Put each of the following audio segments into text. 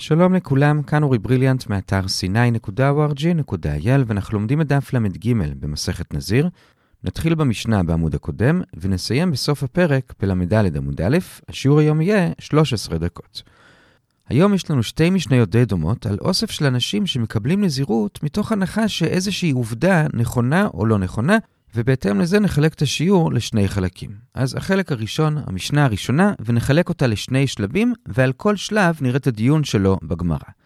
שלום לכולם, כאן אורי בריליאנט מאתר sny.org.il ואנחנו לומדים את דף ל"ג במסכת נזיר. נתחיל במשנה בעמוד הקודם ונסיים בסוף הפרק בל"ד עמוד א', השיעור היום יהיה 13 דקות. היום יש לנו שתי משניות די דומות על אוסף של אנשים שמקבלים נזירות מתוך הנחה שאיזושהי עובדה נכונה או לא נכונה, ובהתאם לזה נחלק את השיעור לשני חלקים. אז החלק הראשון, המשנה הראשונה, ונחלק אותה לשני שלבים, ועל כל שלב נראה את הדיון שלו בגמרא.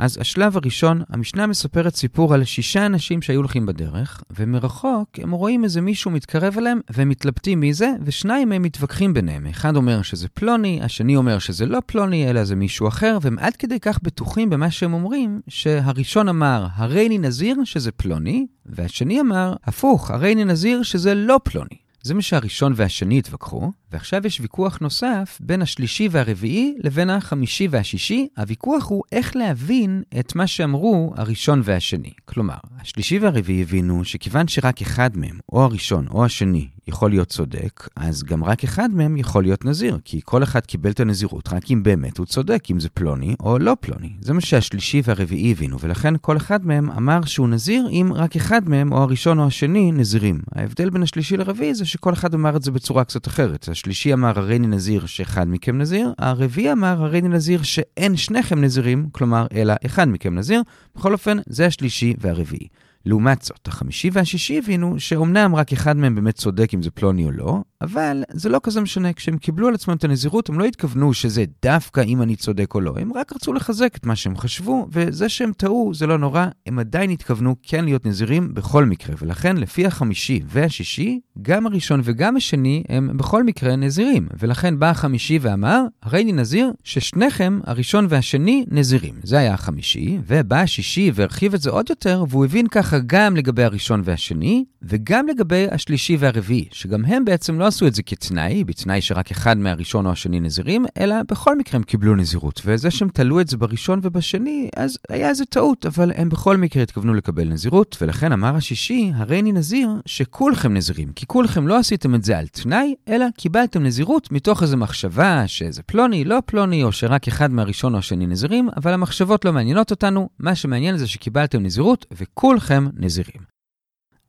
אז השלב הראשון, המשנה מספרת סיפור על שישה אנשים שהיו הולכים בדרך, ומרחוק הם רואים איזה מישהו מתקרב אליהם, והם מתלבטים מי זה, ושניים מהם מתווכחים ביניהם. אחד אומר שזה פלוני, השני אומר שזה לא פלוני, אלא זה מישהו אחר, והם עד כדי כך בטוחים במה שהם אומרים, שהראשון אמר, הריני נזיר שזה פלוני, והשני אמר, הפוך, הריני נזיר שזה לא פלוני. זה מה שהראשון והשני התווכחו, ועכשיו יש ויכוח נוסף בין השלישי והרביעי לבין החמישי והשישי. הוויכוח הוא איך להבין את מה שאמרו הראשון והשני. כלומר, השלישי והרביעי הבינו שכיוון שרק אחד מהם, או הראשון או השני, יכול להיות צודק, אז גם רק אחד מהם יכול להיות נזיר, כי כל אחד קיבל את הנזירות רק אם באמת הוא צודק, אם זה פלוני או לא פלוני. זה מה שהשלישי והרביעי הבינו, ולכן כל אחד מהם אמר שהוא נזיר אם רק אחד מהם, או הראשון או השני, נזירים. ההבדל בין השלישי לרביעי זה שכל אחד אמר את זה בצורה קצת אחרת. השלישי אמר הריני נזיר שאחד מכם נזיר, הרביעי אמר הריני נזיר שאין שניכם נזירים, כלומר אלא אחד מכם נזיר. בכל אופן, זה השלישי והרביעי. לעומת זאת, החמישי והשישי הבינו שאומנם רק אחד מהם באמת צודק אם זה פלוני או לא, אבל זה לא כזה משנה. כשהם קיבלו על עצמם את הנזירות, הם לא התכוונו שזה דווקא אם אני צודק או לא. הם רק רצו לחזק את מה שהם חשבו, וזה שהם טעו זה לא נורא, הם עדיין התכוונו כן להיות נזירים בכל מקרה. ולכן, לפי החמישי והשישי, גם הראשון וגם השני הם בכל מקרה נזירים. ולכן בא החמישי ואמר, הרי אני נזיר ששניכם, הראשון והשני, נזירים. זה היה החמישי, ובא השישי והרחיב את זה עוד יותר, והוא הבין ככה גם לגבי הראשון והשני, וגם לגבי השלישי והרביעי, שגם הם בעצם לא עשו את זה כתנאי, בתנאי שרק אחד מהראשון או השני נזירים, אלא בכל מקרה הם קיבלו נזירות. וזה שהם תלו את זה בראשון ובשני, אז היה איזה טעות, אבל הם בכל מקרה התכוונו לקבל נזירות, ולכן אמר השישי, הרי אני נזיר שכולכם נזירים, כי כולכם לא עשיתם את זה על תנאי, אלא קיבלתם נזירות מתוך איזו מחשבה שזה פלוני, לא פלוני, או שרק אחד מהראשון או השני נזירים, אבל המחשבות לא מעניינות אותנו, מה שמעניין זה שקיבלתם נזירות וכולכם נזירים.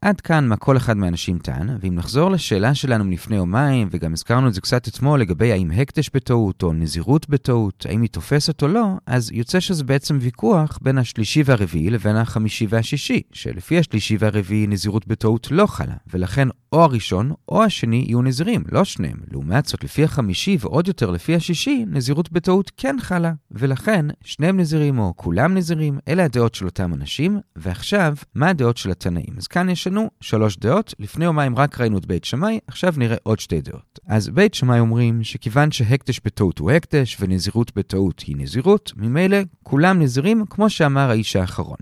עד כאן מה כל אחד מהאנשים טען, ואם נחזור לשאלה שלנו מלפני יומיים, וגם הזכרנו את זה קצת אתמול לגבי האם הקדש בטעות או נזירות בטעות, האם היא תופסת או לא, אז יוצא שזה בעצם ויכוח בין השלישי והרביעי לבין החמישי והשישי, שלפי השלישי והרביעי נזירות בטעות לא חלה, ולכן או הראשון או השני יהיו נזירים, לא שניהם. לעומת זאת, לפי החמישי ועוד יותר לפי השישי, נזירות בטעות כן חלה, ולכן שניהם נזירים או כולם נזירים, אלה הדעות של אותם אנשים, ועכשיו, מה הדעות של התנאים? אז כאן יש לנו שלוש דעות, לפני יומיים רק ראינו את בית שמאי, עכשיו נראה עוד שתי דעות. אז בית שמאי אומרים שכיוון שהקדש בטעות הוא הקדש ונזירות בטעות היא נזירות, ממילא כולם נזירים כמו שאמר האיש האחרון.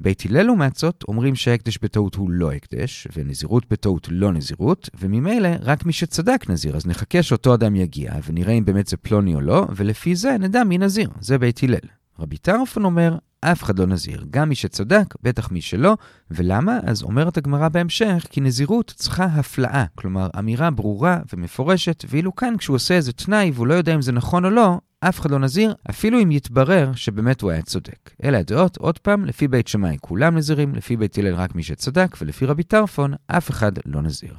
בית הלל לעומת אומרים שהקדש בטעות הוא לא הקדש, ונזירות בטעות לא נזירות, וממילא רק מי שצדק נזיר, אז נחכה שאותו אדם יגיע, ונראה אם באמת זה פלוני או לא, ולפי זה נדע מי נזיר, זה בית הלל. רבי טרפון אומר, אף אחד לא נזיר, גם מי שצדק, בטח מי שלא. ולמה? אז אומרת הגמרא בהמשך, כי נזירות צריכה הפלאה, כלומר אמירה ברורה ומפורשת, ואילו כאן כשהוא עושה איזה תנאי והוא לא יודע אם זה נכון או לא, אף אחד לא נזיר, אפילו אם יתברר שבאמת הוא היה צודק. אלה הדעות, עוד פעם, לפי בית שמאי כולם נזירים, לפי בית הלל רק מי שצדק, ולפי רבי טרפון, אף אחד לא נזיר.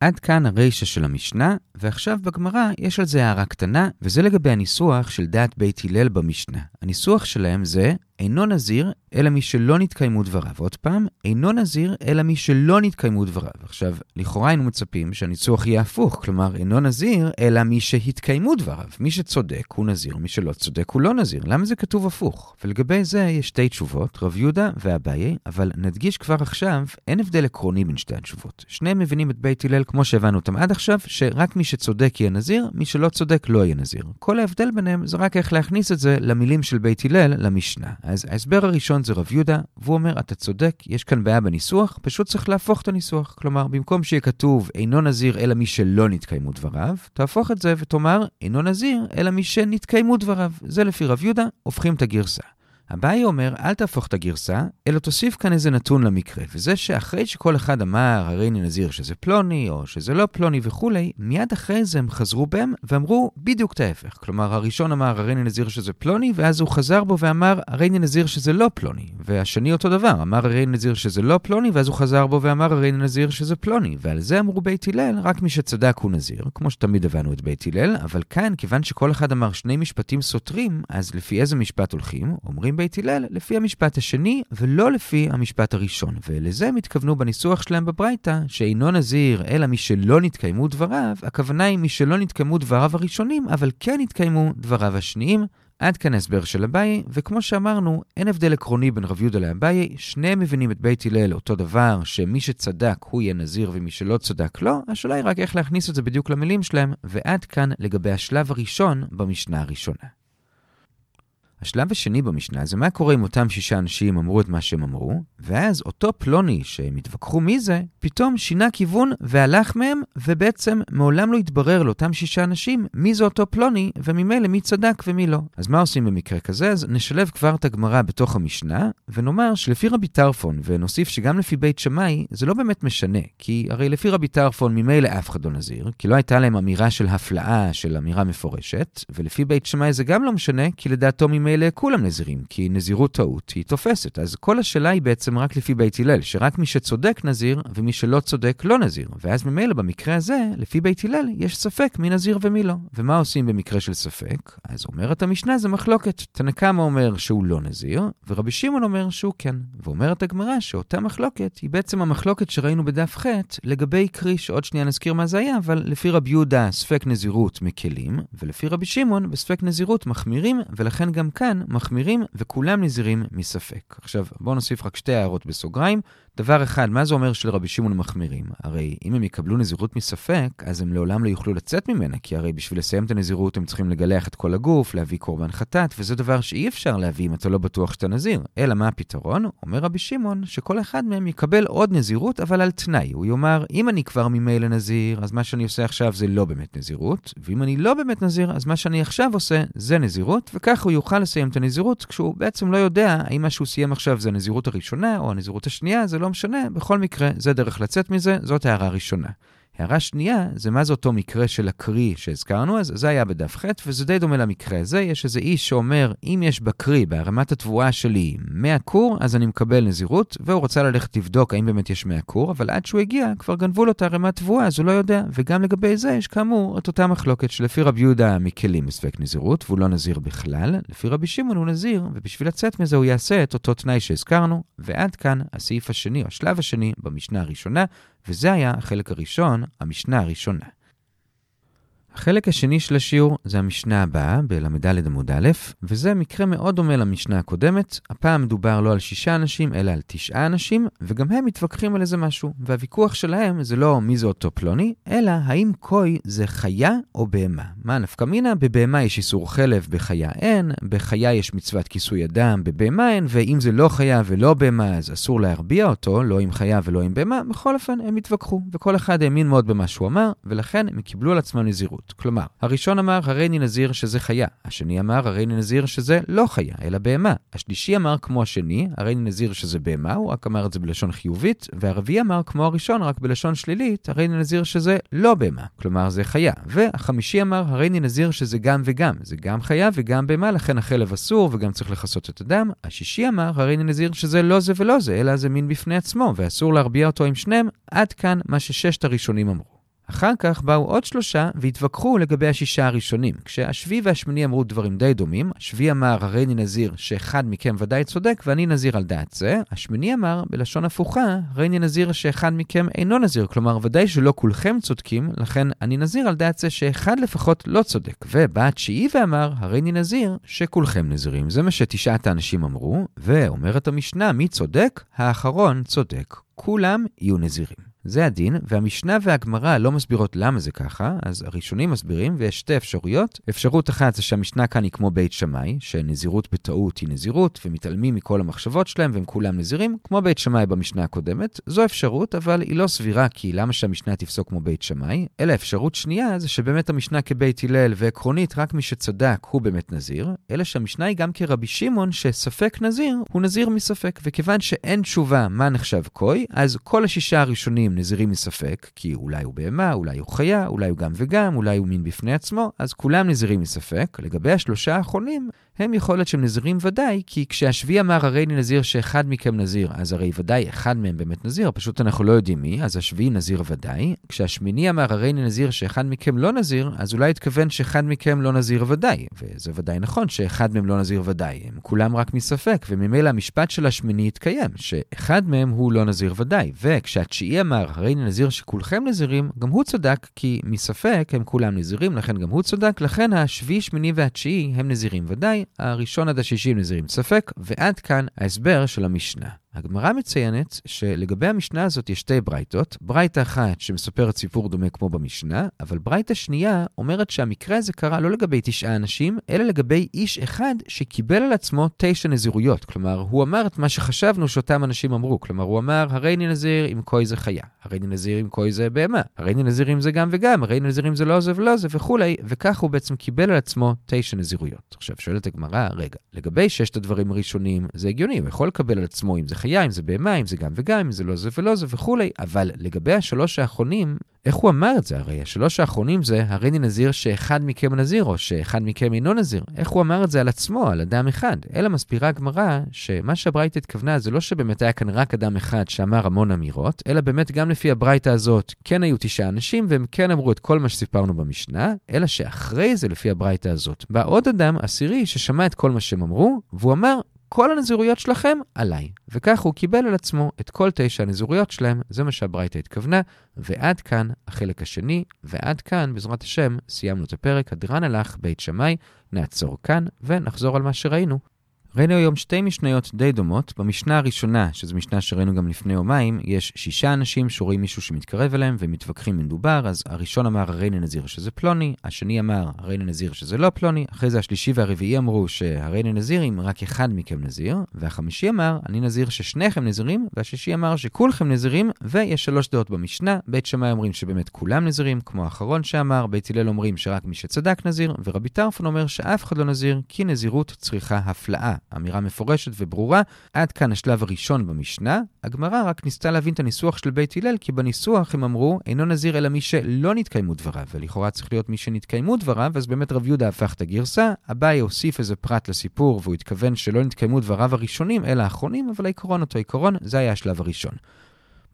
עד כאן הרישא של המשנה, ועכשיו בגמרא יש על זה הערה קטנה, וזה לגבי הניסוח של דעת בית הלל במשנה. הניסוח שלהם זה אינו נזיר, אלא מי שלא נתקיימו דבריו. עוד פעם, אינו נזיר, אלא מי שלא נתקיימו דבריו. עכשיו, לכאורה היינו מצפים שהניסוח יהיה הפוך, כלומר, אינו נזיר, אלא מי שהתקיימו דבריו. מי שצודק הוא נזיר, מי שלא צודק הוא לא נזיר. למה זה כתוב הפוך? ולגבי זה יש שתי תשובות, רב יהודה ואביי, אבל נדגיש כבר עכשיו, אין הבדל עקרוני בין שתי התשובות. שניהם מבינים את בית הלל כמו שהבנו אותם עד עכשיו, שרק מי שצודק יהיה נזיר, מי שלא צודק לא יהיה נזיר. כל ההבדל ביניהם זה רק איך להכניס את זה למילים של בית הלל למשנה. אז ההסבר הראשון זה רב יהודה, והוא אומר, אתה צודק, יש כאן בעיה בניסוח, פשוט צריך להפוך את הניסוח. כלומר, במקום שיהיה כתוב, אינו נזיר אלא מי שלא נתקיימו דבריו, תהפוך את זה ותאמר, אינו נזיר אלא מי שנתקיימו דבריו. זה לפי רב יהודה, הופכים את הגרסה. אביי אומר, אל תהפוך את הגרסה, אלא תוסיף כאן איזה נתון למקרה, וזה שאחרי שכל אחד אמר, הרי אני נזיר שזה פלוני, או שזה לא פלוני וכולי, מיד אחרי זה הם חזרו בהם ואמרו בדיוק את ההפך. כלומר, הראשון אמר, הרי אני נזיר שזה פלוני, ואז הוא חזר בו ואמר, הרי אני נזיר שזה לא פלוני. והשני אותו דבר, אמר הרי אני נזיר שזה לא פלוני, ואז הוא חזר בו ואמר, הרי אני נזיר שזה פלוני. ועל זה אמרו בית הלל, רק מי שצדק הוא נזיר, כמו שתמיד הבנו את בית הלל, אבל כאן, כיוון שכל אחד אמר שני משפטים סותרים, אז לפי איזה משפט הולכים? אומרים בית הלל, לפי המשפט השני, ולא לפי המשפט הראשון. ולזה הם התכוונו בניסוח שלהם בברייתא, שאינו נזיר, אלא מי שלא נתקיימו דבריו, הכוונה היא מי שלא נתקיימו דבריו הראשונים, אבל כן נתקיימו דבריו השניים. עד כאן ההסבר של אביי, וכמו שאמרנו, אין הבדל עקרוני בין רב יהודה לאביי, שניהם מבינים את בית הלל אותו דבר, שמי שצדק הוא יהיה נזיר ומי שלא צדק לא, השאלה היא רק איך להכניס את זה בדיוק למילים שלהם, ועד כאן לגבי השלב הראשון במשנה הראשונה. השלב השני במשנה זה מה קורה אם אותם שישה אנשים אמרו את מה שהם אמרו, ואז אותו פלוני שהם התווכחו מי זה, פתאום שינה כיוון והלך מהם, ובעצם מעולם לא התברר לאותם שישה אנשים מי זה אותו פלוני, וממילא מי צדק ומי לא. אז מה עושים במקרה כזה? אז נשלב כבר את הגמרא בתוך המשנה, ונאמר שלפי רבי טרפון, ונוסיף שגם לפי בית שמאי, זה לא באמת משנה, כי הרי לפי רבי טרפון ממילא אף אחד לא נזיר, כי לא הייתה להם אמירה של הפלאה, של אמירה מפורשת, ולפי בית שמאי זה גם לא משנה, כי לדעתו ממילא כולם נזירים, כי נזירות טעות היא תופסת. אז כל השאלה היא בעצם רק לפי בית הלל, שרק מי שצודק נזיר, ומי שלא צודק לא נזיר. ואז ממילא במקרה הזה, לפי בית הלל, יש ספק מי נזיר ומי לא. ומה עושים במקרה של ספק? אז אומרת המשנה זה מחלוקת. תנקמה אומר שהוא לא נזיר, ורבי שמעון אומר שהוא כן. ואומרת הגמרא שאותה מחלוקת היא בעצם המחלוקת שראינו בדף ח' לגבי קרי, שעוד שנייה נזכיר מה זה היה, אבל לפי רבי יהודה ספק נזירות מקלים, ולפי רבי שמעון בספק נזירות מחמירים, ולכן גם כאן מחמירים וכולם נזירים מספק. עכשיו, בואו נוסיף רק שתי הערות בסוגריים. דבר אחד, מה זה אומר שלרבי שמעון מחמירים? הרי אם הם יקבלו נזירות מספק, אז הם לעולם לא יוכלו לצאת ממנה, כי הרי בשביל לסיים את הנזירות הם צריכים לגלח את כל הגוף, להביא קורבן חטאת, וזה דבר שאי אפשר להביא אם אתה לא בטוח שאתה נזיר. אלא מה הפתרון? אומר רבי שמעון שכל אחד מהם יקבל עוד נזירות, אבל על תנאי. הוא יאמר, אם אני כבר ממילא נזיר, אז מה שאני עושה עכשיו זה לא באמת נזירות, ואם אני לא באמת נזיר, אז מה שאני עכשיו עושה זה נזירות, וכך הוא יוכל לסיים את הנזירות, כשהוא בעצם לא יודע האם מה שהוא סיים עכשיו זה הנזירות הראשונה או הנזירות השנייה, זה לא משנה, בכל מקרה, זה דרך לצאת מזה, זאת הערה ראשונה. הערה שנייה, זה מה זה אותו מקרה של הקרי שהזכרנו, אז זה היה בדף ח', וזה די דומה למקרה הזה. יש איזה איש שאומר, אם יש בקרי, בהרמת התבואה שלי, 100 קור, אז אני מקבל נזירות, והוא רוצה ללכת לבדוק האם באמת יש 100 קור, אבל עד שהוא הגיע, כבר גנבו לו את הרמת תבואה, אז הוא לא יודע. וגם לגבי זה יש כאמור את אותה מחלוקת שלפי רבי יהודה מקלים מספק נזירות, והוא לא נזיר בכלל, לפי רבי שמעון הוא נזיר, ובשביל לצאת מזה הוא יעשה את אותו תנאי שהזכרנו, ועד כאן הסעיף השני, או השלב השני, במשנה הראשונה, וזה היה החלק הראשון, המשנה הראשונה. החלק השני של השיעור זה המשנה הבאה, בל"ד עמוד א', וזה מקרה מאוד דומה למשנה הקודמת. הפעם מדובר לא על שישה אנשים, אלא על תשעה אנשים, וגם הם מתווכחים על איזה משהו. והוויכוח שלהם זה לא מי זה אותו פלוני, אלא האם קוי זה חיה או בהמה. מה נפקא מינה? בבהמה יש איסור חלב, בחיה אין, בחיה יש מצוות כיסוי אדם, בבהמה אין, ואם זה לא חיה ולא בהמה, אז אסור להרביע אותו, לא עם חיה ולא עם בהמה. בכל אופן, הם התווכחו, וכל אחד האמין מאוד במה שהוא אמר, ולכן הם קיבלו על עצמם נזירות. כלומר, הראשון אמר, הריני נזיר שזה חיה. השני אמר, הריני נזיר שזה לא חיה, אלא בהמה. השלישי אמר, כמו השני, הריני נזיר שזה בהמה, הוא רק אמר את זה בלשון חיובית, והרביעי אמר, כמו הראשון, רק בלשון שלילית, הריני נזיר שזה לא בהמה. כלומר, זה חיה. והחמישי אמר, הריני נזיר שזה גם וגם. זה גם חיה וגם בהמה, לכן החלב אסור וגם צריך לכסות את הדם. השישי אמר, הריני נזיר שזה לא זה ולא זה, אלא זה מין בפני עצמו, ואסור להרביע אותו עם שניהם. עד כאן מה שששת הראשונים אמרו. אחר כך באו עוד שלושה והתווכחו לגבי השישה הראשונים. כשהשביעי והשמיני אמרו דברים די דומים, השביעי אמר, הרי אני נזיר שאחד מכם ודאי צודק ואני נזיר על דעת זה. השמיני אמר, בלשון הפוכה, הרי אני נזיר שאחד מכם אינו נזיר. כלומר, ודאי שלא כולכם צודקים, לכן אני נזיר על דעת זה שאחד לפחות לא צודק. ובא התשיעי ואמר, הרי אני נזיר שכולכם נזירים. זה מה שתשעת האנשים אמרו, ואומרת המשנה, מי צודק? האחרון צודק. כולם יהיו נזירים. זה הדין, והמשנה והגמרא לא מסבירות למה זה ככה, אז הראשונים מסבירים, ויש שתי אפשרויות. אפשרות אחת זה שהמשנה כאן היא כמו בית שמאי, שנזירות בטעות היא נזירות, ומתעלמים מכל המחשבות שלהם, והם כולם נזירים, כמו בית שמאי במשנה הקודמת. זו אפשרות, אבל היא לא סבירה, כי למה שהמשנה תפסוק כמו בית שמאי? אלא אפשרות שנייה זה שבאמת המשנה כבית הלל, ועקרונית רק מי שצדק הוא באמת נזיר, אלא שהמשנה היא גם כרבי שמעון, שספק נזיר הוא נזיר מספק, וכיוון שאין תשובה מה נחשב קוי, אז כל השישה הראשונים נזירים מספק, כי אולי הוא בהמה, אולי הוא חיה, אולי הוא גם וגם, אולי הוא מין בפני עצמו, אז כולם נזירים מספק. לגבי השלושה האחרונים, הם יכול להיות שהם נזירים ודאי, כי כשהשביעי אמר הרי אני נזיר שאחד מכם נזיר, אז הרי ודאי אחד מהם באמת נזיר, פשוט אנחנו לא יודעים מי, אז השביעי נזיר ודאי. כשהשמיני אמר הרי אני נזיר שאחד מכם לא נזיר, אז אולי התכוון שאחד מכם לא נזיר ודאי. וזה ודאי נכון שאחד מהם לא נזיר ודאי, הם כולם רק מספק, וממילא המשפט של השמיני יתקיים, שאחד מהם הוא לא נזיר ודאי. וכשהתשיעי אמר הרי אני נזיר שכולכם נזירים, גם הוא צדק, כי מספק הם כולם נזירים, לכן גם הוא צדק, לכן השביעי, שמיני והתשיעי הם נזירים ודאי, הראשון עד השישי נזירים ספק, ועד כאן ההסבר של המשנה. הגמרא מציינת שלגבי המשנה הזאת יש שתי ברייתות. ברייתה אחת שמספרת סיפור דומה כמו במשנה, אבל ברייתה שנייה אומרת שהמקרה הזה קרה לא לגבי תשעה אנשים, אלא לגבי איש אחד שקיבל על עצמו תשע נזירויות. כלומר, הוא אמר את מה שחשבנו שאותם אנשים אמרו. כלומר, הוא אמר, הרי אני נזיר אם כוי זה חיה, הרי אני נזיר אם כוי זה בהמה, הרי אני נזיר אם זה גם וגם, הרי אני נזיר אם זה לא זה ולא זה וכולי, וכך הוא בעצם קיבל על עצמו תשע נזירויות. עכשיו, שואלת הגמרא, רגע, לגבי ששת הדברים הראשונים, זה הגיוני, הוא יכול לקבל על עצמו אם זה אם זה בהמה, אם זה גם וגם, אם זה לא זה ולא זה וכולי, אבל לגבי השלוש האחרונים, איך הוא אמר את זה? הרי השלוש האחרונים זה, הרי אני נזיר שאחד מכם נזיר, או שאחד מכם אינו נזיר. איך הוא אמר את זה על עצמו, על אדם אחד? אלא מסבירה הגמרא, שמה שהברייתא התכוונה זה לא שבאמת היה כאן רק אדם אחד שאמר המון אמירות, אלא באמת גם לפי הברייתא הזאת כן היו תשעה אנשים, והם כן אמרו את כל מה שסיפרנו במשנה, אלא שאחרי זה, לפי הברייתא הזאת, בא עוד אדם, עשירי, ששמע את כל מה שהם אמרו, והוא אמר, כל הנזירויות שלכם עליי. וכך הוא קיבל על עצמו את כל תשע הנזירויות שלהם, זה מה שהברייתא התכוונה, ועד כאן החלק השני, ועד כאן, בעזרת השם, סיימנו את הפרק. הדרן הלך בית שמאי, נעצור כאן, ונחזור על מה שראינו. ראינו היום שתי משניות די דומות. במשנה הראשונה, שזו משנה שראינו גם לפני יומיים, יש שישה אנשים שרואים מישהו שמתקרב אליהם ומתווכחים מדובר, אז הראשון אמר הרי נזיר שזה פלוני, השני אמר הרי נזיר שזה לא פלוני, אחרי זה השלישי והרביעי אמרו שהרי נזיר אם רק אחד מכם נזיר, והחמישי אמר אני נזיר ששניכם נזירים, והשישי אמר שכולכם נזירים, ויש שלוש דעות במשנה, בית שמאי אומרים שבאמת כולם נזירים, כמו האחרון שאמר, בית הלל אומרים שרק מי שצדק נזיר, ורבי טרפון אומר שאף אחד לא נזיר, כי נזירות צריכה הפלאה. אמירה מפורשת וברורה. עד כאן השלב הראשון במשנה. הגמרא רק ניסתה להבין את הניסוח של בית הלל, כי בניסוח הם אמרו, אינו נזיר אלא מי שלא נתקיימו דבריו, ולכאורה צריך להיות מי שנתקיימו דבריו, אז באמת רב יהודה הפך את הגרסה. אביי הוסיף איזה פרט לסיפור, והוא התכוון שלא נתקיימו דבריו הראשונים, אלא האחרונים, אבל העיקרון אותו עיקרון, זה היה השלב הראשון.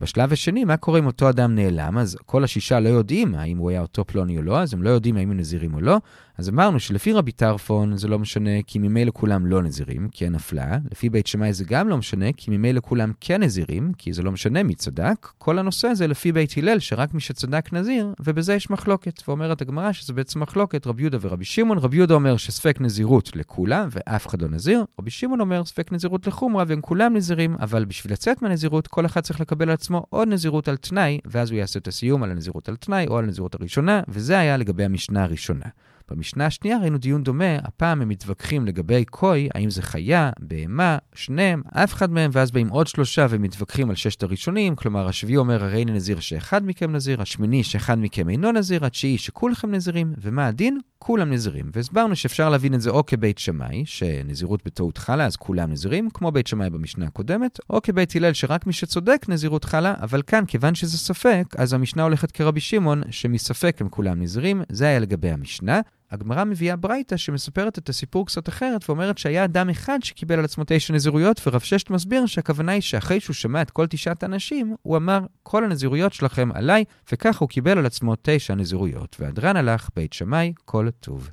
בשלב השני, מה קורה אם אותו אדם נעלם? אז כל השישה לא יודעים האם הוא היה אותו פלוני או לא, אז הם לא יודעים האם הם נזירים או לא. אז אמרנו שלפי רבי טרפון זה לא משנה, כי ממילא כולם לא נזירים, כי אין הפלאה. לפי בית שמאי זה גם לא משנה, כי ממילא כולם כן נזירים, כי זה לא משנה מי צדק. כל הנושא הזה לפי בית הלל, שרק מי שצדק נזיר, ובזה יש מחלוקת. ואומרת הגמרא שזה בעצם מחלוקת רבי יהודה ורבי שמעון. רבי יהודה אומר שספק נזירות לכולם, ואף אחד לא נזיר. רבי שמעון אומר ספק נזירות לחומרה, והם כולם נזירים, אבל בשביל לצאת מהנזירות, כל אחד צריך לקבל על עצמו עוד נזירות על תנאי, ואז הוא יעשה את הסיום על הנזירות על תנאי או על הנזירות הראשונה, וזה היה לגבי המשנה הראשונה. במשנה השנייה ראינו דיון דומה, הפעם הם מתווכחים לגבי קוי, האם זה חיה, בהמה, שניהם, אף אחד מהם, ואז באים עוד שלושה ומתווכחים על ששת הראשונים, כלומר השביעי אומר הרי הנה נזיר שאחד מכם נזיר, השמיני שאחד מכם אינו נזיר, התשיעי שכולכם נזירים, ומה הדין? כולם נזירים. והסברנו שאפשר להבין את זה או כבית שמאי, שנזירות בטעות חלה, אז כולם נזירים, כמו בית שמאי במשנה הקודמת, או כבית הלל, שרק מי שצודק נזירות חלה, אבל כאן, כיוון שזה ספק, אז המשנה הולכת כרבי שמעון, שמספק הם כולם נזירים, זה היה לגבי המשנה. הגמרא מביאה ברייתא שמספרת את הסיפור קצת אחרת ואומרת שהיה אדם אחד שקיבל על עצמו תשע נזירויות ורב ששת מסביר שהכוונה היא שאחרי שהוא שמע את כל תשעת האנשים, הוא אמר כל הנזירויות שלכם עליי וכך הוא קיבל על עצמו תשע נזירויות והדרן הלך בית שמאי כל טוב.